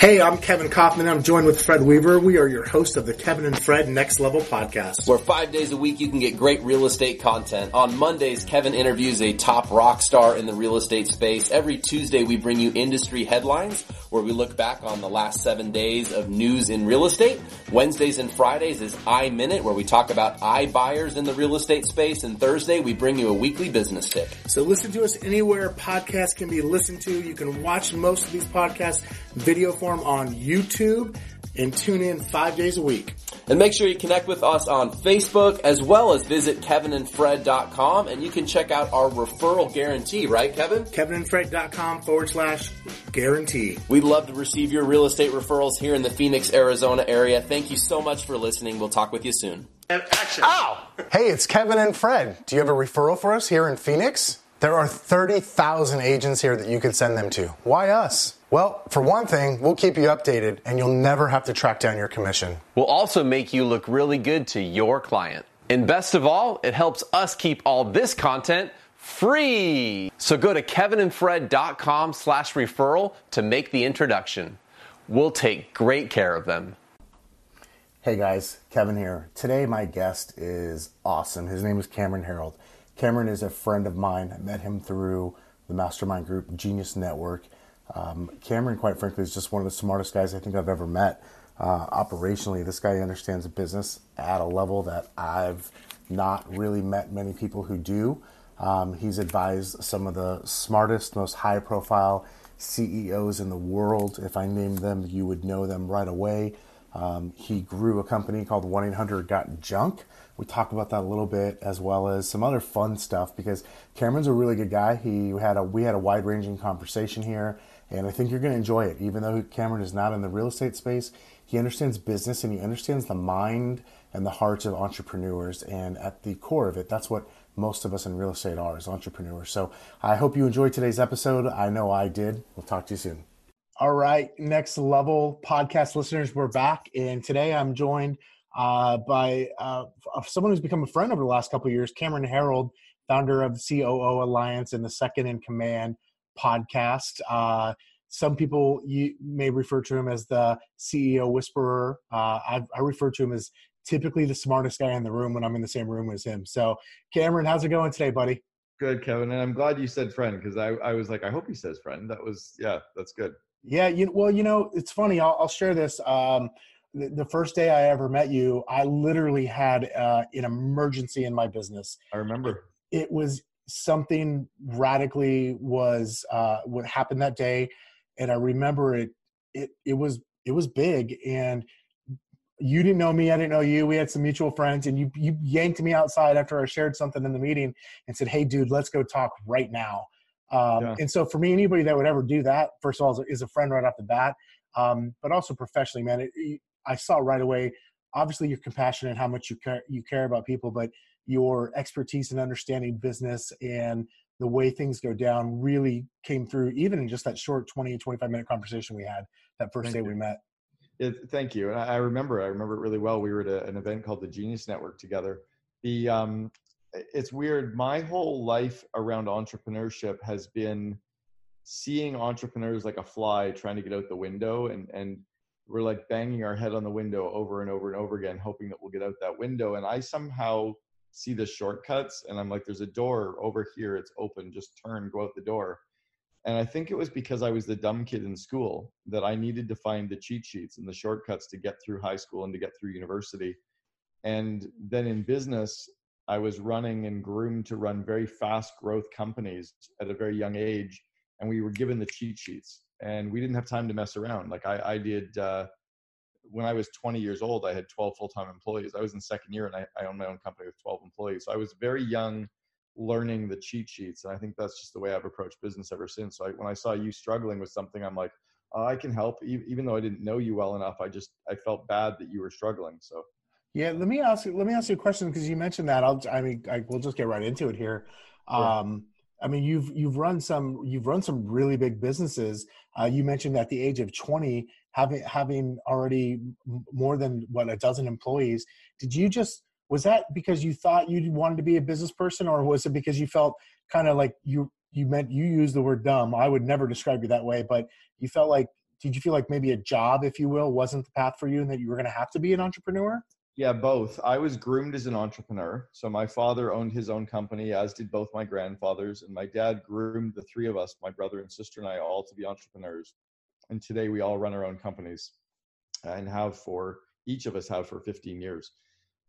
Hey, I'm Kevin Kaufman. I'm joined with Fred Weaver. We are your host of the Kevin and Fred Next Level podcast. Where five days a week you can get great real estate content. On Mondays, Kevin interviews a top rock star in the real estate space. Every Tuesday, we bring you industry headlines where we look back on the last seven days of news in real estate. Wednesdays and Fridays is iMinute where we talk about iBuyers in the real estate space. And Thursday, we bring you a weekly business tip. So listen to us anywhere podcasts can be listened to. You can watch most of these podcasts video form on YouTube and tune in five days a week. And make sure you connect with us on Facebook as well as visit kevinandfred.com and you can check out our referral guarantee, right Kevin? kevinandfred.com forward slash guarantee. We'd love to receive your real estate referrals here in the Phoenix, Arizona area. Thank you so much for listening. We'll talk with you soon. Action. Ow! Hey, it's Kevin and Fred. Do you have a referral for us here in Phoenix? There are 30,000 agents here that you could send them to. Why us? Well, for one thing, we'll keep you updated and you'll never have to track down your commission. We'll also make you look really good to your client. And best of all, it helps us keep all this content free. So go to kevinandfred.com slash referral to make the introduction. We'll take great care of them. Hey guys, Kevin here. Today my guest is awesome. His name is Cameron Herold. Cameron is a friend of mine. I met him through the mastermind group Genius Network. Um, Cameron, quite frankly, is just one of the smartest guys I think I've ever met. Uh, operationally, this guy understands business at a level that I've not really met many people who do. Um, he's advised some of the smartest, most high profile CEOs in the world. If I named them, you would know them right away. Um, he grew a company called 1 800 Got Junk. We talk about that a little bit as well as some other fun stuff because Cameron's a really good guy. He had a we had a wide ranging conversation here, and I think you're going to enjoy it. Even though Cameron is not in the real estate space, he understands business and he understands the mind and the hearts of entrepreneurs. And at the core of it, that's what most of us in real estate are as entrepreneurs. So I hope you enjoyed today's episode. I know I did. We'll talk to you soon. All right, next level podcast listeners, we're back, and today I'm joined uh, by uh, someone who's become a friend over the last couple years, Cameron Herold, founder of COO Alliance and the Second in Command podcast. Uh, some people you may refer to him as the CEO whisperer. Uh, I, I refer to him as typically the smartest guy in the room when I'm in the same room as him. So, Cameron, how's it going today, buddy? Good, Kevin, and I'm glad you said friend because I, I was like, I hope he says friend. That was yeah, that's good. Yeah, you well, you know, it's funny. I'll, I'll share this. Um, the, the, first day I ever met you, I literally had uh, an emergency in my business. I remember. It, it was something radically was uh, what happened that day, and I remember it. It it was it was big, and you didn't know me, I didn't know you. We had some mutual friends, and you you yanked me outside after I shared something in the meeting and said, "Hey, dude, let's go talk right now." Um, yeah. And so for me, anybody that would ever do that, first of all, is a friend right off the bat, um, but also professionally, man. It, it, I saw right away. Obviously, you're compassionate, how much you care, you care about people, but your expertise in understanding business and the way things go down really came through, even in just that short 20, 25 minute conversation we had that first thank day we met. It, thank you. And I, I remember, I remember it really well. We were at a, an event called the Genius Network together. The um, it's weird. My whole life around entrepreneurship has been seeing entrepreneurs like a fly trying to get out the window and and we're like banging our head on the window over and over and over again hoping that we'll get out that window and i somehow see the shortcuts and i'm like there's a door over here. It's open. Just turn go out the door. And i think it was because i was the dumb kid in school that i needed to find the cheat sheets and the shortcuts to get through high school and to get through university. And then in business I was running and groomed to run very fast growth companies at a very young age, and we were given the cheat sheets, and we didn't have time to mess around. Like I, I did uh, when I was 20 years old, I had 12 full-time employees. I was in second year, and I, I owned my own company with 12 employees. So I was very young, learning the cheat sheets, and I think that's just the way I've approached business ever since. So I, when I saw you struggling with something, I'm like, oh, I can help, even though I didn't know you well enough. I just I felt bad that you were struggling. So yeah, let me ask you. Let me ask you a question because you mentioned that. I'll. I mean, I, we'll just get right into it here. Um, I mean, you've you've run some you've run some really big businesses. Uh, you mentioned at the age of twenty, having having already more than what a dozen employees. Did you just was that because you thought you wanted to be a business person, or was it because you felt kind of like you you meant you used the word dumb? I would never describe you that way, but you felt like did you feel like maybe a job, if you will, wasn't the path for you, and that you were going to have to be an entrepreneur? Yeah, both. I was groomed as an entrepreneur. So my father owned his own company, as did both my grandfathers, and my dad groomed the three of us, my brother and sister and I, all to be entrepreneurs. And today we all run our own companies, and have for each of us have for 15 years.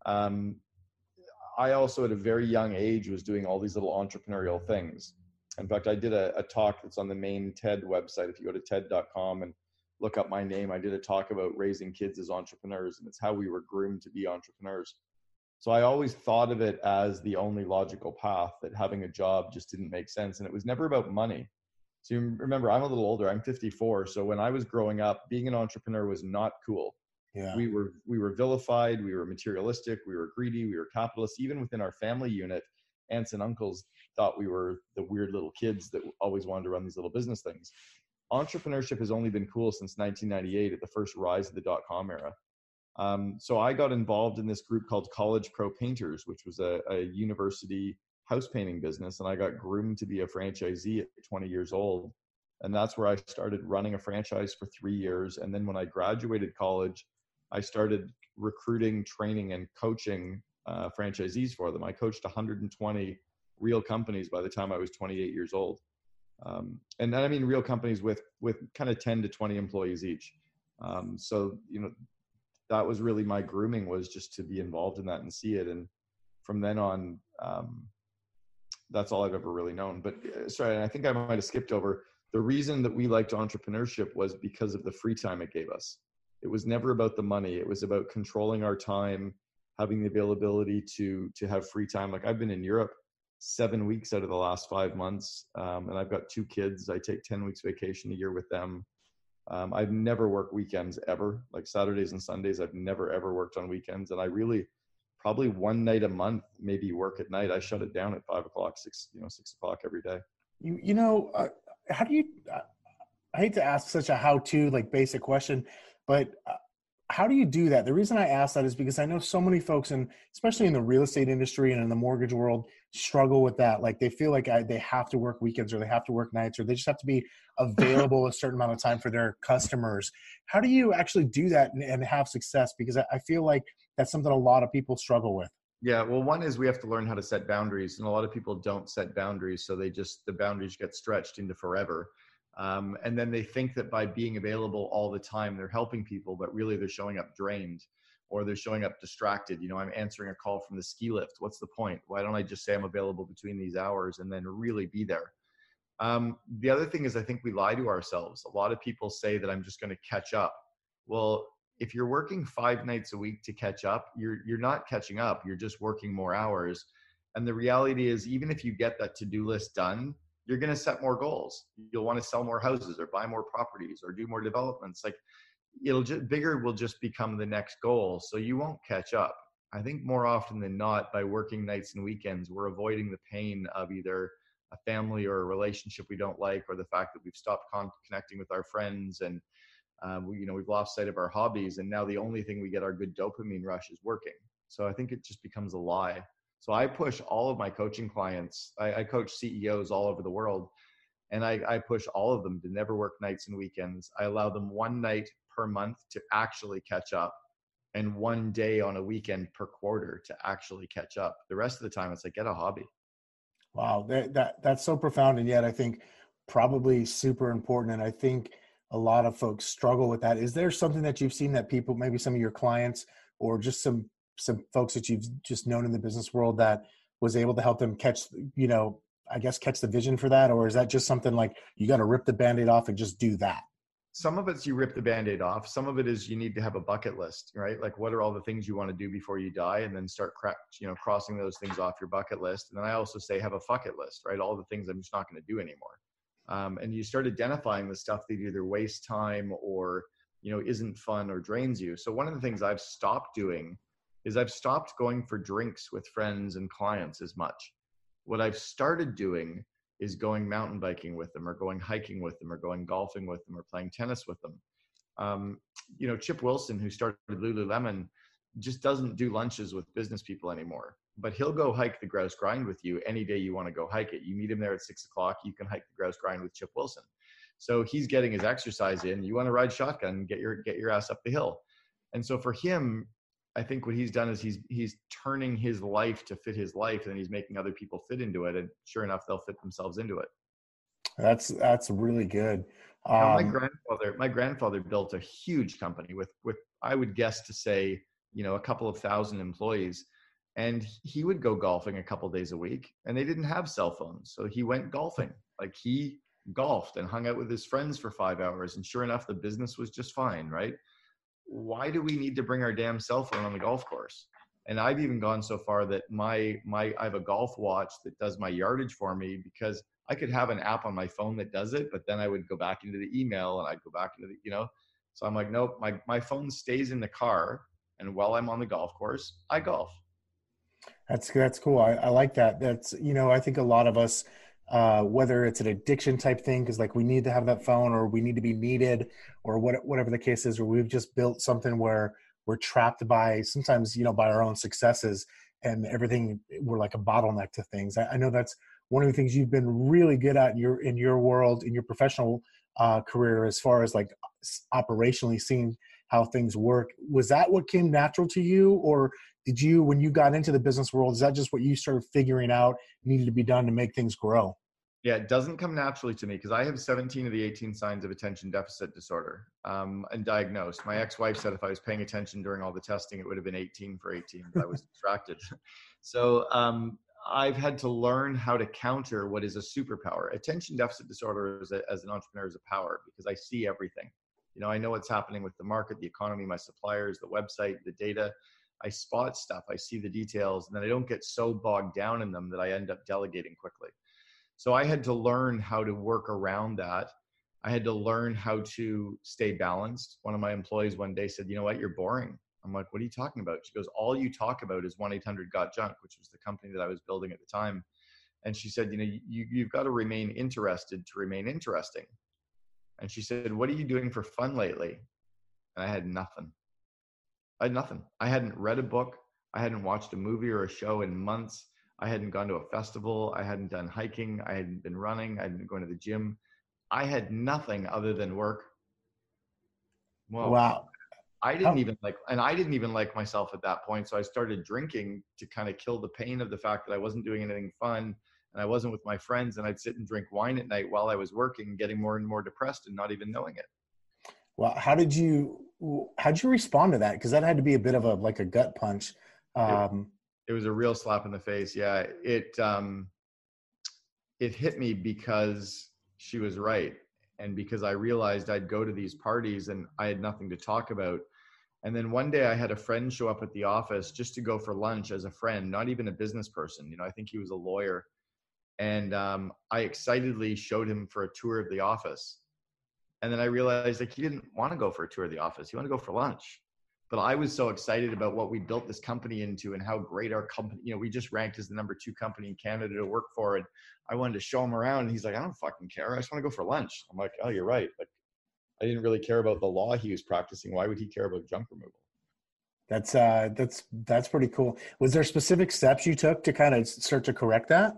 Um, I also, at a very young age, was doing all these little entrepreneurial things. In fact, I did a, a talk that's on the main TED website. If you go to TED.com and look up my name, I did a talk about raising kids as entrepreneurs, and it's how we were groomed to be entrepreneurs. So I always thought of it as the only logical path, that having a job just didn't make sense. And it was never about money. So you remember, I'm a little older, I'm 54. So when I was growing up, being an entrepreneur was not cool. Yeah. We were we were vilified, we were materialistic, we were greedy, we were capitalists. Even within our family unit, aunts and uncles thought we were the weird little kids that always wanted to run these little business things. Entrepreneurship has only been cool since 1998 at the first rise of the dot com era. Um, so I got involved in this group called College Pro Painters, which was a, a university house painting business, and I got groomed to be a franchisee at 20 years old. And that's where I started running a franchise for three years. And then when I graduated college, I started recruiting, training, and coaching uh, franchisees for them. I coached 120 real companies by the time I was 28 years old, um, and I mean real companies with with kind of 10 to 20 employees each. Um, so you know that was really my grooming was just to be involved in that and see it, and from then on, um, that's all I've ever really known. But uh, sorry, I think I might have skipped over. The reason that we liked entrepreneurship was because of the free time it gave us. It was never about the money. It was about controlling our time having the availability to to have free time. Like i've been in europe seven weeks out of the last five months um, and i've got two kids. I take 10 weeks vacation a year with them. Um, i've never worked weekends ever. Like saturdays and sundays i've never ever worked on weekends. And i really probably one night a month maybe work at night i shut it down at five o'clock six you know six o'clock every day you, you know uh, how do you uh, i hate to ask such a how to like basic question but uh, how do you do that? The reason I ask that is because I know so many folks, and especially in the real estate industry and in the mortgage world, struggle with that. Like they feel like I, they have to work weekends or they have to work nights or they just have to be available a certain amount of time for their customers. How do you actually do that and, and have success? Because I, I feel like that's something a lot of people struggle with. Yeah, well, one is we have to learn how to set boundaries, and a lot of people don't set boundaries, so they just the boundaries get stretched into forever. Um, and then they think that by being available all the time, they're helping people, but really they're showing up drained or they're showing up distracted. You know, I'm answering a call from the ski lift. What's the point? Why don't I just say I'm available between these hours and then really be there? Um, the other thing is, I think we lie to ourselves. A lot of people say that I'm just going to catch up. Well, if you're working five nights a week to catch up, you're you're not catching up. You're just working more hours. And the reality is, even if you get that to-do list done, you're going to set more goals. You'll want to sell more houses or buy more properties or do more developments. Like it'll just bigger will just become the next goal. So you won't catch up. I think more often than not, by working nights and weekends, we're avoiding the pain of either a family or a relationship we don't like, or the fact that we've stopped con- connecting with our friends and um, we, you know we've lost sight of our hobbies, and now the only thing we get our good dopamine rush is working. So I think it just becomes a lie. So I push all of my coaching clients. I, I coach CEOs all over the world, and I, I push all of them to never work nights and weekends. I allow them one night per month to actually catch up, and one day on a weekend per quarter to actually catch up. The rest of the time, it's like get a hobby. Wow, that, that that's so profound, and yet I think probably super important. And I think a lot of folks struggle with that. Is there something that you've seen that people, maybe some of your clients, or just some some folks that you've just known in the business world that was able to help them catch you know i guess catch the vision for that? Or is that just something like you got to rip the band-aid off and just do that? Some of it's you rip the band-aid off. Some of it is you need to have a bucket list right? Like what are all the things you want to do before you die? And then start cra- you know crossing those things off your bucket list. And then i also say have a fuck it list right? All the things i'm just not going to do anymore um, and you start identifying the stuff that either waste time or you know isn't fun or drains you so one of the things i've stopped doing is I've stopped going for drinks with friends and clients as much. What I've started doing is going mountain biking with them or going hiking with them or going golfing with them or playing tennis with them. Um, you know, Chip Wilson, who started Lululemon, just doesn't do lunches with business people anymore. But he'll go hike the grouse grind with you any day you want to go hike it. You meet him there at six o'clock, you can hike the grouse grind with Chip Wilson. So he's getting his exercise in. You want to ride shotgun, get your get your ass up the hill. And so for him, I think what he's done is he's he's turning his life to fit his life, and he's making other people fit into it. And sure enough, they'll fit themselves into it. That's that's really good. Um, now, my grandfather, my grandfather built a huge company with with I would guess to say you know a couple of thousand employees, and he would go golfing a couple days a week, and they didn't have cell phones, so he went golfing. Like he golfed and hung out with his friends for five hours, and sure enough, the business was just fine, right? Why do we need to bring our damn cell phone on the golf course? And I've even gone so far that my my I have a golf watch that does my yardage for me because I could have an app on my phone that does it, but then I would go back into the email and I'd go back into the, you know. So I'm like, nope, my, my phone stays in the car. And while I'm on the golf course, I golf. That's that's cool. I, I like that. That's you know, I think a lot of us, uh, whether it's an addiction type thing, because like we need to have that phone, or we need to be needed, or what whatever the case is, or we've just built something where we're trapped by sometimes you know by our own successes and everything. We're like a bottleneck to things. I, I know that's one of the things you've been really good at in your in your world in your professional uh, career as far as like operationally seeing how things work was that what came natural to you or did you when you got into the business world is that just what you started figuring out needed to be done to make things grow yeah it doesn't come naturally to me because i have 17 of the 18 signs of attention deficit disorder um, and diagnosed my ex-wife said if i was paying attention during all the testing it would have been 18 for 18 but i was distracted so um, I've had to learn how to counter what is a superpower. Attention deficit disorder as, a, as an entrepreneur is a power because I see everything. You know, I know what's happening with the market, the economy, my suppliers, the website, the data. I spot stuff, I see the details, and then I don't get so bogged down in them that I end up delegating quickly. So I had to learn how to work around that. I had to learn how to stay balanced. One of my employees one day said, You know what, you're boring. I'm like, what are you talking about? She goes, all you talk about is 1 800 Got Junk, which was the company that I was building at the time. And she said, you know, you, you've got to remain interested to remain interesting. And she said, what are you doing for fun lately? And I had nothing. I had nothing. I hadn't read a book. I hadn't watched a movie or a show in months. I hadn't gone to a festival. I hadn't done hiking. I hadn't been running. I hadn't been going to the gym. I had nothing other than work. Whoa. Wow. I didn't even like, and I didn't even like myself at that point. So I started drinking to kind of kill the pain of the fact that I wasn't doing anything fun and I wasn't with my friends. And I'd sit and drink wine at night while I was working, getting more and more depressed and not even knowing it. Well, how did you, how did you respond to that? Cause that had to be a bit of a, like a gut punch. Um, it, it was a real slap in the face. Yeah. It, um, it hit me because she was right and because I realized I'd go to these parties and I had nothing to talk about. And then one day I had a friend show up at the office just to go for lunch as a friend, not even a business person. You know, I think he was a lawyer. And um, I excitedly showed him for a tour of the office. And then I realized like he didn't want to go for a tour of the office. He wanted to go for lunch. But I was so excited about what we built this company into and how great our company, you know, we just ranked as the number two company in Canada to work for. And I wanted to show him around. And he's like, I don't fucking care. I just want to go for lunch. I'm like, oh, you're right. Like I didn't really care about the law he was practicing. Why would he care about junk removal? That's uh, that's that's pretty cool. Was there specific steps you took to kind of start to correct that?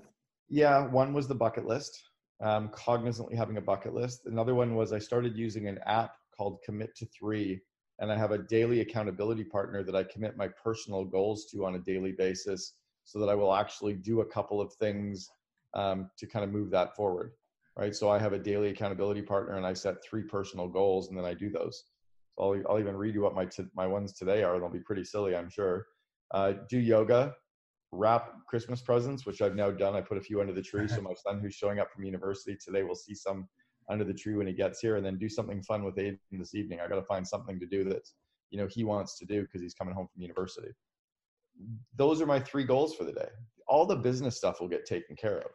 Yeah, one was the bucket list. Um, cognizantly having a bucket list. Another one was I started using an app called Commit to Three, and I have a daily accountability partner that I commit my personal goals to on a daily basis, so that I will actually do a couple of things um, to kind of move that forward right? So I have a daily accountability partner, and I set three personal goals, and then I do those. So I'll, I'll even read you what my t- my ones today are. They'll be pretty silly, I'm sure. Uh, do yoga, wrap Christmas presents, which I've now done. I put a few under the tree, so my son who's showing up from university today will see some under the tree when he gets here, and then do something fun with Aiden this evening. I got to find something to do that you know he wants to do because he's coming home from university. Those are my three goals for the day. All the business stuff will get taken care of.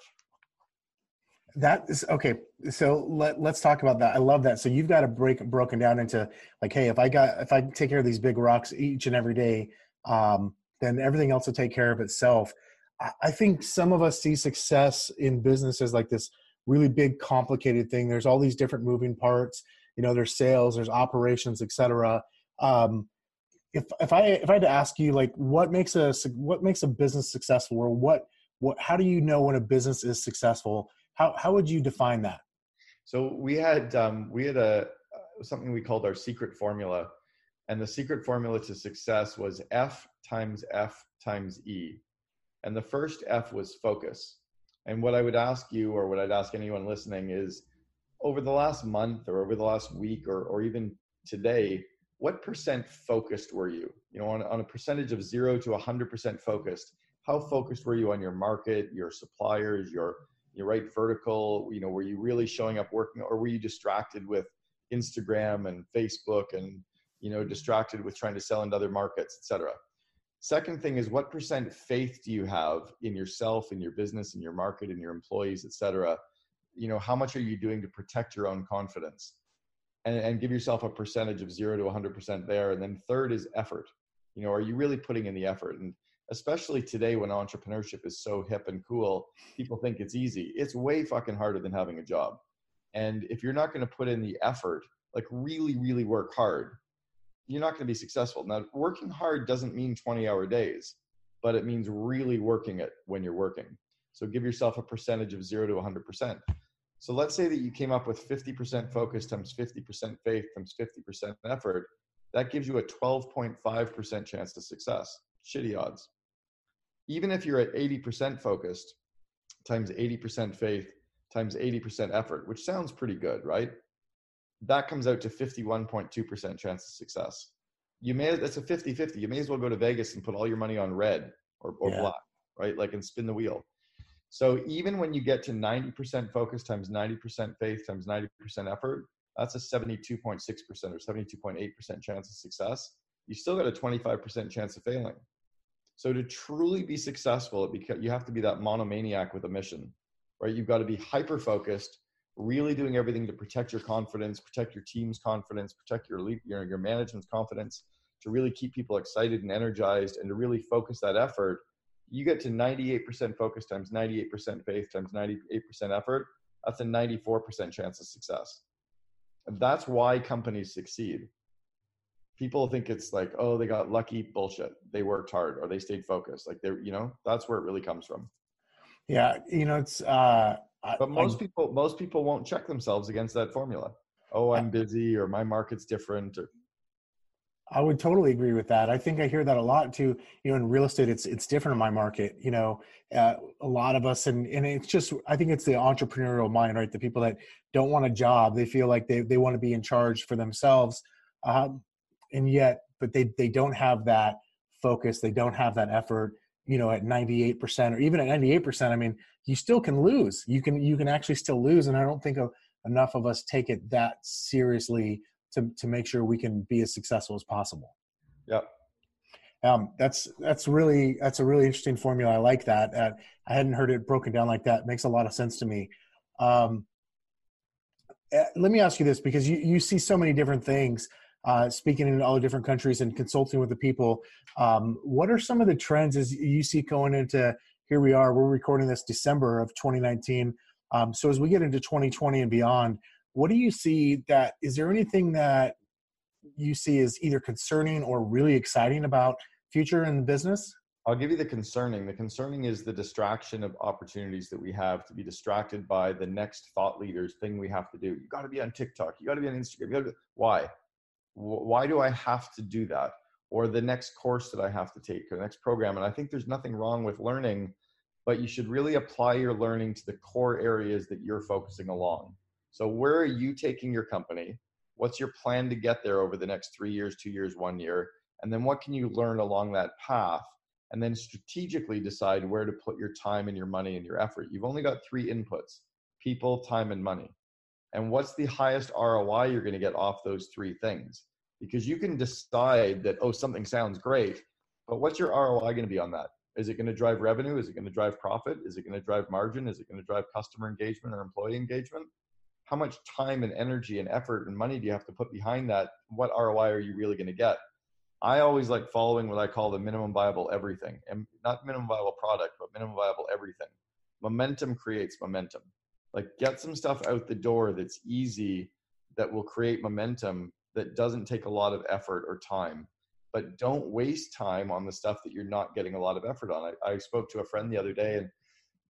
That is okay. So let let's talk about that. I love that. So you've got to break broken down into like, hey, if I got if I take care of these big rocks each and every day, um, then everything else will take care of itself. I, think some of us see success in businesses like this really big, complicated thing. There's all these different moving parts. You know, there's sales, there's operations, etc. Um, if if I if I had to ask you like what makes a what makes a business successful or what what how do you know when a business is successful how how would you define that? So we had um, we had a uh, something we called our secret formula, and the secret formula to success was F times F times E, and the first F was focus. And what I would ask you, or what I'd ask anyone listening, is over the last month, or over the last week, or or even today, what percent focused were you? You know, on, on a percentage of zero to 100% focused, how focused were you on your market, your suppliers, your your right vertical? You know, were you really showing up working, or were you distracted with Instagram and Facebook, and you know, distracted with trying to sell into other markets, etc. Second thing is, what percent faith do you have in yourself, in your business, in your market, in your employees, etc. You know, how much are you doing to protect your own confidence? and, and give yourself a percentage of zero to 100% there. And then third is effort. You know, are you really putting in the effort? And especially today when entrepreneurship is so hip and cool, people think it's easy. It's way fucking harder than having a job. And if you're not going to put in the effort, like really, really work hard, you're not going to be successful. Now, working hard doesn't mean 20 hour days, but it means really working it when you're working. So give yourself a percentage of zero to 100%. So let's say that you came up with 50% focus times 50% faith times 50% effort. That gives you a 12.5% chance to success. Shitty odds. Even if you're at 80% focused times 80% faith times 80% effort, which sounds pretty good, right? That comes out to 51.2% chance of success. You may, that's a 50 50. You may as well go to Vegas and put all your money on red or, or yeah. black, right? Like, and spin the wheel so even when you get to 90% focus times 90% faith times 90% effort, that's a 72.6% or 72.8% chance of success. You still got a 25% chance of failing. So to truly be successful, you have to be that monomaniac with a mission, right? You've got to be hyper focused, really doing everything to protect your confidence, protect your team's confidence, protect your your, your management's confidence, to really keep people excited and energized, and to really focus that effort you get to 98% focus times 98% faith times 98% effort, that's a 94% chance of success. And that's why companies succeed. People think it's like, oh, they got lucky bullshit. They worked hard or they stayed focused. Like they're, you know, that's where it really comes from. Yeah. You know, it's, uh, but most I, people, most people won't check themselves against that formula. Oh, I'm busy or my market's different or I would totally agree with that. I think I hear that a lot too. You know, in real estate, it's it's different in my market. You know, uh, a lot of us, and and it's just I think it's the entrepreneurial mind, right? The people that don't want a job, they feel like they they want to be in charge for themselves, um, and yet, but they they don't have that focus. They don't have that effort. You know, at ninety eight percent or even at ninety eight percent, I mean, you still can lose. You can you can actually still lose, and I don't think enough of us take it that seriously to to make sure we can be as successful as possible. Yep. Um, that's that's really that's a really interesting formula. I like that. Uh, I hadn't heard it broken down like that. It makes a lot of sense to me. Um, uh, let me ask you this because you, you see so many different things uh, speaking in all the different countries and consulting with the people um, what are some of the trends as you see going into here we are we're recording this december of 2019 um, so as we get into 2020 and beyond what do you see that is there anything that you see is either concerning or really exciting about future in business I'll give you the concerning. The concerning is the distraction of opportunities that we have to be distracted by the next thought leaders thing we have to do. You got to be on TikTok. You got to be on Instagram. To, why? Why do I have to do that? Or the next course that I have to take, or the next program. And I think there's nothing wrong with learning, but you should really apply your learning to the core areas that you're focusing along. So, where are you taking your company? What's your plan to get there over the next three years, two years, one year? And then what can you learn along that path? And then strategically decide where to put your time and your money and your effort. You've only got three inputs people, time, and money. And what's the highest ROI you're going to get off those three things? Because you can decide that, oh, something sounds great, but what's your ROI going to be on that? Is it going to drive revenue? Is it going to drive profit? Is it going to drive margin? Is it going to drive customer engagement or employee engagement? how much time and energy and effort and money do you have to put behind that? What ROI are you really going to get? I always like following what I call the minimum viable everything, and not minimum viable product, but minimum viable everything. Momentum creates momentum. Like get some stuff out the door that's easy, that will create momentum, that doesn't take a lot of effort or time. But don't waste time on the stuff that you're not getting a lot of effort on. I, I spoke to a friend the other day, and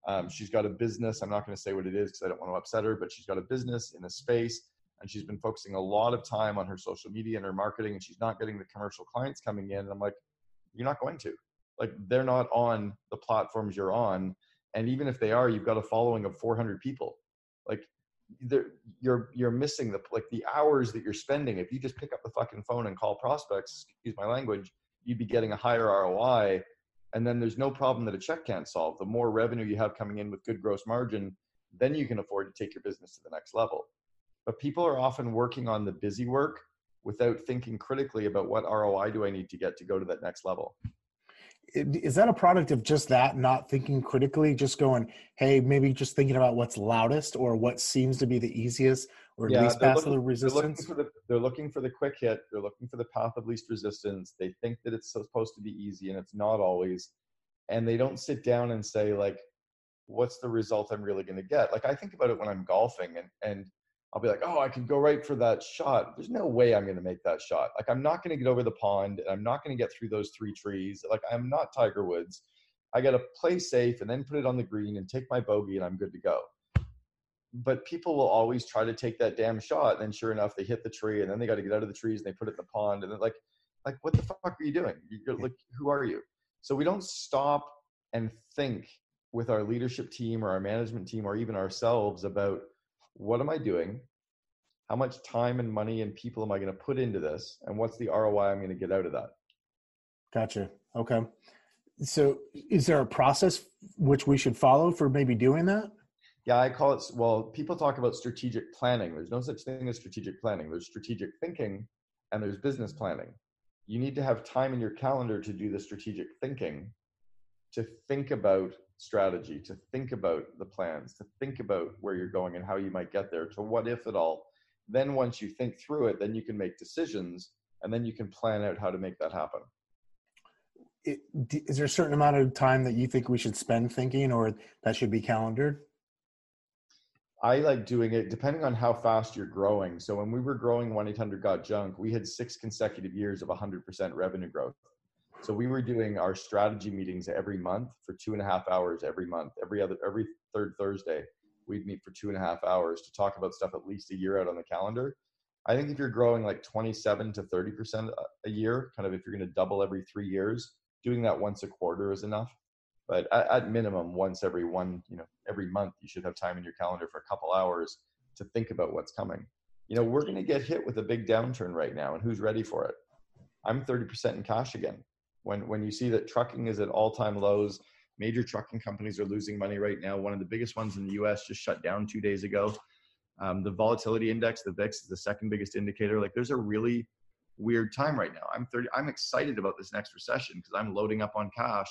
Um, she's got a business. I'm not going to say what it is because I don't want to upset her, but she's got a business in a space and she's been focusing a lot of time on her social media and her marketing and she's not getting the commercial clients coming in. And I'm like, you're not going to. Like, they're not on the platforms you're on. And even if they are, you've got a following of 400 people. Like, you're you're missing the like the hours that you're spending. If you just pick up the fucking phone and call prospects excuse my language you'd be getting a higher roi and then there's no problem that a check can't solve. The more revenue you have coming in with good gross margin then you can afford to take your business to the next level. But people are often working on the busy work without thinking critically about what roi do i need to get to go to that next level is that a product of just that not thinking critically just going hey maybe just thinking about what's loudest or what seems to be the easiest or yeah, least path of resistance they're looking, the, they're looking, for the, quick hit they're looking for the path of least resistance they think that it's supposed to be easy and it's not always and they don't sit down and say like what's the result i'm really going to get? Like i think about it when i'm golfing and and I'll be like, oh, I can go right for that shot. There's no way I'm going to make that shot. Like, I'm not going to get over the pond and I'm not going to get through those three trees. Like, I'm not Tiger Woods. I got to play safe and then put it on the green and take my bogey and I'm good to go. But people will always try to take that damn shot. And then sure enough, they hit the tree and then they got to get out of the trees and they put it in the pond. And they're like, like, what the fuck are you doing? You're like, who are you? So we don't stop and think with our leadership team or our management team or even ourselves about – what am I doing? How much time and money and people am I going to put into this? And what's the ROI I'm going to get out of that? Gotcha. Okay. So is there a process which we should follow for maybe doing that? Yeah, I call it, well, people talk about strategic planning. There's no such thing as strategic planning. There's strategic thinking and there's business planning. You need to have time in your calendar to do the strategic thinking, to think about strategy, to think about the plans, to think about where you're going and how you might get there, to what if at all. Then once you think through it, then you can make decisions and then you can plan out how to make that happen. Is there a certain amount of time that you think we should spend thinking or that should be calendared? I like doing it depending on how fast you're growing. So when we were growing 1 800 Got Junk, we had six consecutive years of 100% revenue growth. So we were doing our strategy meetings every month for two and a half hours every month. Every other every third Thursday, we'd meet for two and a half hours to talk about stuff at least a year out on the calendar. I think if you're growing like 27 to 30 percent a year, kind of if you're going to double every three years, doing that once a quarter is enough. But at, at minimum, once every one, you know, every month, you should have time in your calendar for a couple hours to think about what's coming. You know, we're going to get hit with a big downturn right now, and who's ready for it? I'm 30% in cash again when when you see that trucking is at all-time lows major trucking companies are losing money right now. One of the biggest ones in the us just shut down two days ago. Um, the volatility index the vix is the second biggest indicator. Like there's a really weird time right now. I'm 30 i'm excited about this next recession because i'm loading up on cash.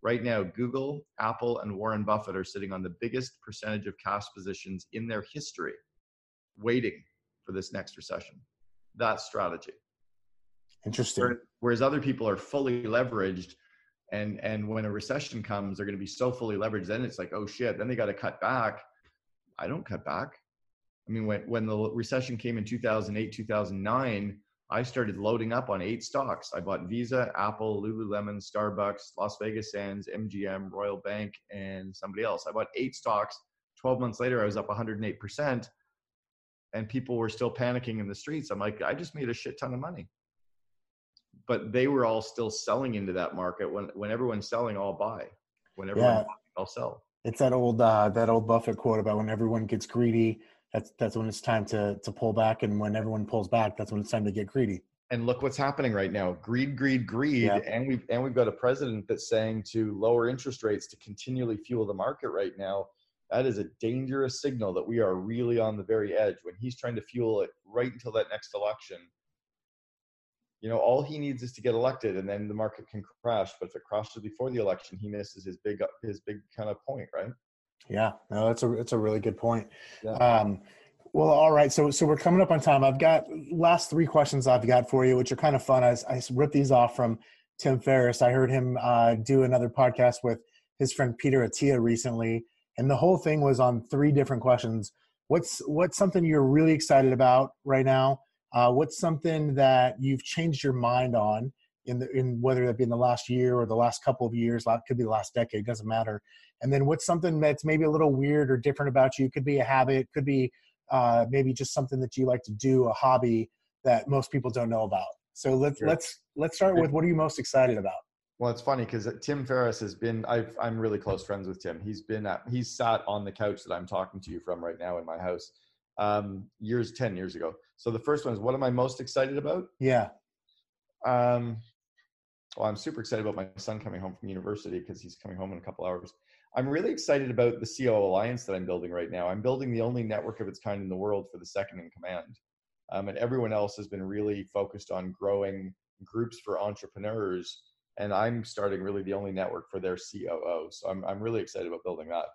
Right now google apple and warren buffett are sitting on the biggest percentage of cash positions in their history waiting for this next recession. That's strategy Interesting. Whereas other people are fully leveraged, and and when a recession comes, they're going to be so fully leveraged. Then it's like, oh shit. Then they got to cut back. I don't cut back. I mean, when when the recession came in 2008, 2009, I started loading up on eight stocks. I bought Visa, Apple, Lululemon, Starbucks, Las Vegas Sands, MGM, Royal Bank, and somebody else. I bought eight stocks. 12 months later, I was up 108%, and people were still panicking in the streets. I'm like, I just made a shit ton of money but they were all still selling into that market. When when everyone's selling, I'll buy. When everyone's yeah. buying, I'll sell. It's that old uh, that old Buffett quote about when everyone gets greedy, that's that's when it's time to to pull back, and when everyone pulls back, that's when it's time to get greedy. And look what's happening right now: greed, greed, greed, yeah. and we've and we've got a president that's saying to lower interest rates to continually fuel the market right now. That is a dangerous signal that we are really on the very edge. When he's trying to fuel it right until that next election, you know, all he needs is to get elected, and then the market can crash. But if it crashes before the election, he misses his big his big kind of point, right? Yeah, no, that's a that's a really good point. Yeah. Um, well, all right. So so we're coming up on time. I've got last three questions I've got for you, which are kind of fun. I, I ripped these off from Tim Ferriss. I heard him uh, do another podcast with his friend Peter Attia recently, and the whole thing was on three different questions. What's what's something you're really excited about right now? Uh, what's something that you've changed your mind on in the in whether that be in the last year or the last couple of years, could be the last decade, doesn't matter. And then what's something that's maybe a little weird or different about you? Could be a habit, could be uh, maybe just something that you like to do, a hobby that most people don't know about. So let's sure. let's let's start with what are you most excited about? Well, it's funny because Tim Ferriss has been. i am really close friends with Tim. He's been at. He's sat on the couch that I'm talking to you from right now in my house, um, years ten years ago. So the first one is what am I most excited about? Yeah. Um, well, I'm super excited about my son coming home from university because he's coming home in a couple hours. I'm really excited about the COO Alliance that I'm building right now. I'm building the only network of its kind in the world for the second in command. Um, and everyone else has been really focused on growing groups for entrepreneurs. And I'm starting really the only network for their COO. So I'm, I'm really excited about building that.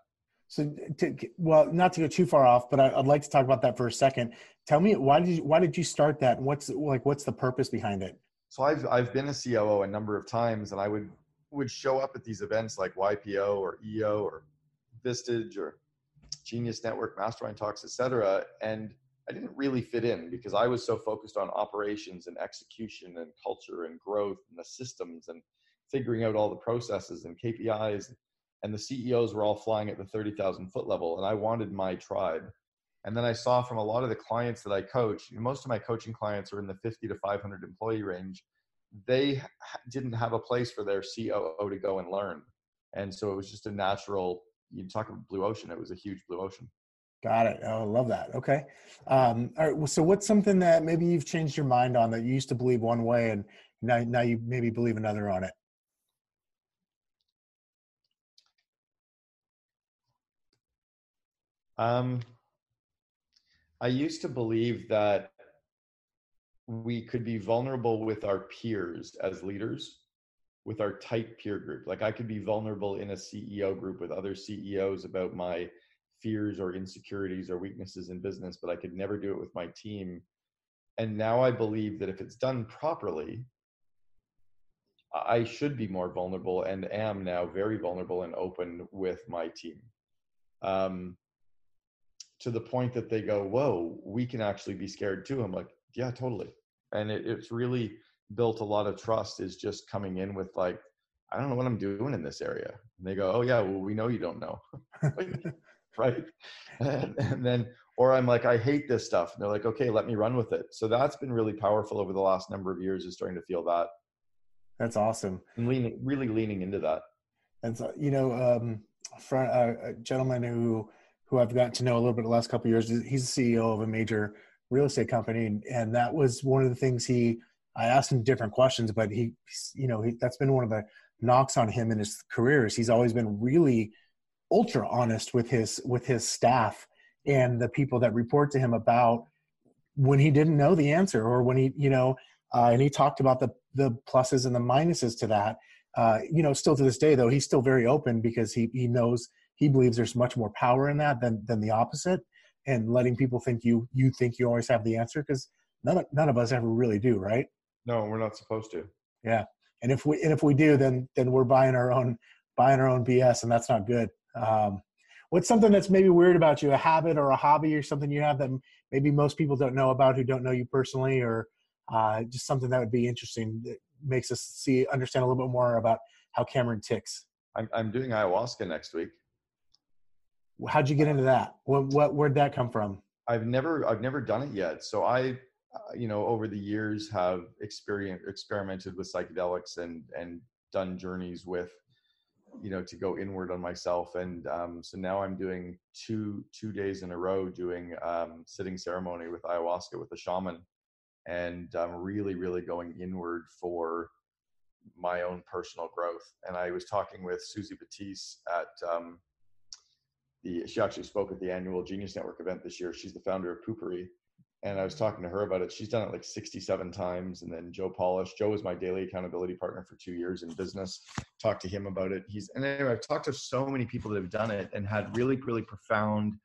So, to, well, not to go too far off, but I, would like to talk about that for a second. Tell me why did you, why did you start that? What's like what's the purpose behind it? So I've I've been a COO a number of times, and I would would show up at these events like YPO or EO or Vistage or Genius Network, Mastermind Talks, etc. And I didn't really fit in because I was so focused on operations and execution and culture and growth and the systems and figuring out all the processes and KPIs. And the CEOs were all flying at the 30,000 foot level. And I wanted my tribe. And then I saw from a lot of the clients that I coach, most of my coaching clients are in the 50 to 500 employee range. They didn't have a place for their COO to go and learn. And so it was just a natural, you talk about blue ocean, it was a huge blue ocean. Got it. Oh, I love that. Okay. Um, all right. So, what's something that maybe you've changed your mind on that you used to believe one way and now, now you maybe believe another on it? Um, I used to believe that we could be vulnerable with our peers as leaders, with our tight peer group. Like I could be vulnerable in a CEO group with other CEOs about my fears or insecurities or weaknesses in business, but I could never do it with my team. And now I believe that if it's done properly, I should be more vulnerable and am now very vulnerable and open with my team. Um, to the point that they go, Whoa, we can actually be scared too. I'm like, Yeah, totally. And it, it's really built a lot of trust is just coming in with like, I don't know what I'm doing in this area. And they go, Oh, yeah, well, we know you don't know. right and, and, then or i'm like i hate this stuff and they're like okay let me run with it so that's been really powerful over the last number of years is starting to feel that that's awesome and leaning really leaning into that and so you know um uh, a gentleman who who i've gotten to know a little bit the last couple years he's the ceo of a major real estate company. And, and that was one of the things he i asked him different questions but he you know he, that's been one of the knocks on him in his career is he's always been really ultra honest with his with his staff and the people that report to him about when he didn't know the answer or when he you know uh, and he talked about the the pluses and the minuses to that. Uh, you know still to this day though he's still very open because he he knows he believes there's much more power in that than than the opposite and letting people think you you think you always have the answer because none of, none of us ever really do right no we're not supposed to yeah and if we and if we do then then we're buying our own buying our own bs and that's not good um, what's something that's maybe weird about you, a habit or a hobby or something you have that maybe most people don't know about who don't know you personally, or uh, just something that would be interesting that makes us see understand a little bit more about how Cameron ticks. I'm I'm doing ayahuasca next week. How'd you get into that? What what where'd that come from? I've never I've never done it yet. So I, uh, you know, over the years have experience experimented with psychedelics and and done journeys with you know to go inward on myself and um, so now i'm doing two two days in a row doing um, sitting ceremony with ayahuasca with a shaman and i'm really really going inward for my own personal growth and i was talking with Suzy Batiz at um, the she actually spoke at the annual genius network event this year she's the founder of Poo-Pourri and I was talking to her about it. She's done it like 67 times. And then Joe Polish, Joe was my daily accountability partner for two years in business. Talked to him about it. He's and anyway, I've talked to so many people that have done it and had really, really profound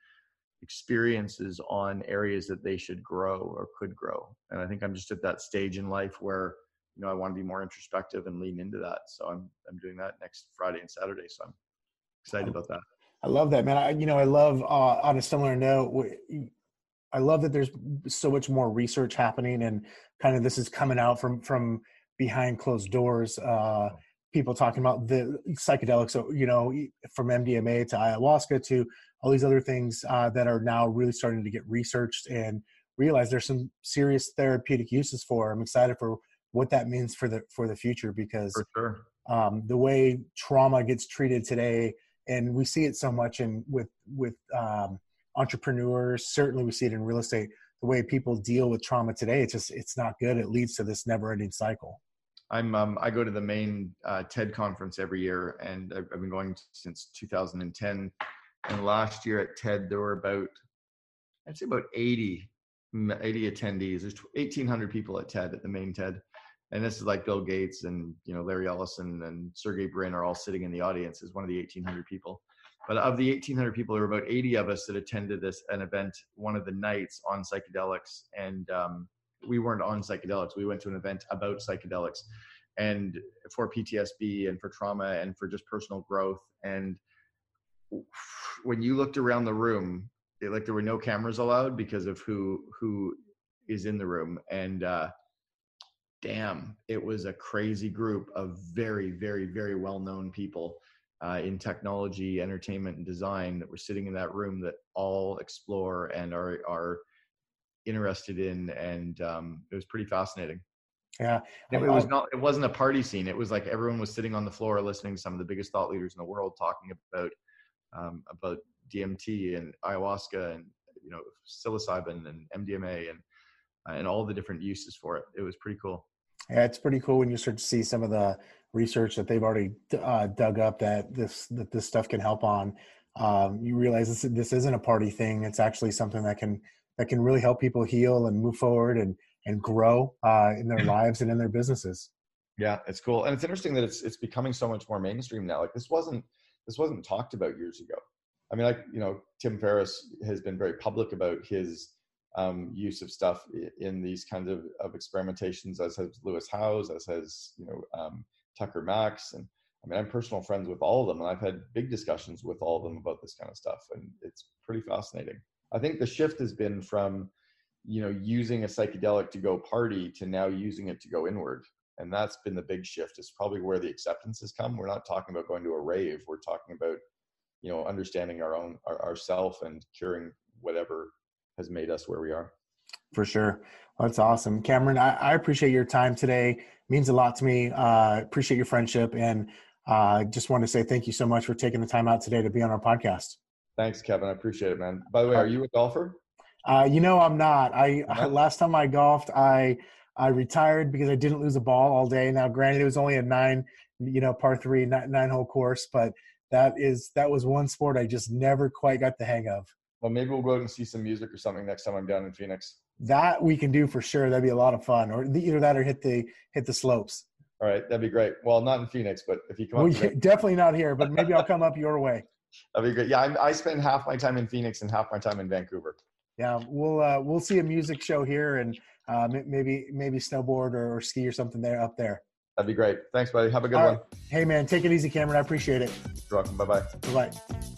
experiences on areas that they should grow or could grow. And I think I'm just at that stage in life where you know I want to be more introspective and lean into that. So I'm I'm doing that next Friday and Saturday. So I'm excited about that. I love that, man. I, you know, I love uh, on a similar note. I love that there's so much more research happening and kind of this is coming out from from behind closed doors. Uh, people talking about the psychedelics, so you know, from MDMA to ayahuasca to all these other things uh, that are now really starting to get researched and realize there's some serious therapeutic uses for. I'm excited for what that means for the for the future because For sure. um, the way trauma gets treated today, and we see it so much in with with um, entrepreneurs. Certainly, we see it in real estate. The way people deal with trauma today, it's just it's not good. It leads to this never-ending cycle. I'm um, I go to the main uh, TED conference every year, and I've, I've been going since 2010. And last year at TED, there were about I'd say about 80 mm, 80 attendees. There's 1,800 people at TED at the main TED, and this is like Bill Gates and you know Larry Ellison and Sergey Brin are all sitting in the audience as one of the 1,800 people. But of the 1,800 people, there were about 80 of us that attended this an event one of the nights on psychedelics, and um, we weren't on psychedelics. We went to an event about psychedelics, and for PTSD and for trauma and for just personal growth. And when you looked around the room, it, like there were no cameras allowed because of who who is in the room, and uh, damn, it was a crazy group of very, very, very well known people uh, in technology, entertainment, and design that were sitting in that room that all explore and are are interested in, and um, it was pretty fascinating. Yeah, It, it was not. It wasn't a party scene. It was like everyone was sitting on the floor listening to some of the biggest thought leaders in the world talking about um, about DMT and ayahuasca and you know psilocybin and MDMA and and all the different uses for it. It was pretty cool. Yeah, it's pretty cool when you start to see some of the research that they've already uh, dug up that this that this stuff can help on. Um, you realize this this isn't a party thing. It's actually something that can that can really help people heal and move forward and and grow uh, in their lives and in their businesses. Yeah, it's cool, and it's interesting that it's it's becoming so much more mainstream now. Like this wasn't this wasn't talked about years ago. I mean, like you know, Tim Ferriss has been very public about his um, use of stuff in these kinds of, of experimentations, as has Lewis Howes, as has you know um, Tucker Max, and I mean, I'm personal friends with all of them, and I've had big discussions with all of them about this kind of stuff, and it's pretty fascinating. I think the shift has been from you know using a psychedelic to go party to now using it to go inward. And that's been the big shift. It's probably where the acceptance has come. We're not talking about going to a rave. We're talking about you know understanding our own our, ourself and curing whatever has made us where we are For sure. Well, that's awesome. Cameron, I, I appreciate your time today. It means a lot to me. Uh, appreciate your friendship. And uh, just want to say thank you so much for taking the time out today to be on our podcast. thanks kevin i appreciate it man by the way are you a golfer Uh, you know, I'm not. I last time I golfed, I I retired because I didn't lose a ball all day. Now, granted, it was only a nine, you know, par three, nine, nine hole course, but that is that was one sport I just never quite got the hang of. Well maybe we'll go out and see some music or something next time i'm down in phoenix That we can do for sure. That'd be a lot of fun. Or either that or hit the hit the slopes. all right that'd be great well not in phoenix but if you come Well, up definitely not here, but maybe I'll come up your way. that'd be great yeah I, I spend half my time in phoenix and half my time in vancouver Yeah, we'll uh, we'll see a music show here and uh, maybe maybe snowboard or, or ski or something there up there. that'd be great thanks buddy have a good All one right. Hey man, take it easy, Cameron. I appreciate it. you're welcome bye-bye Bye bye.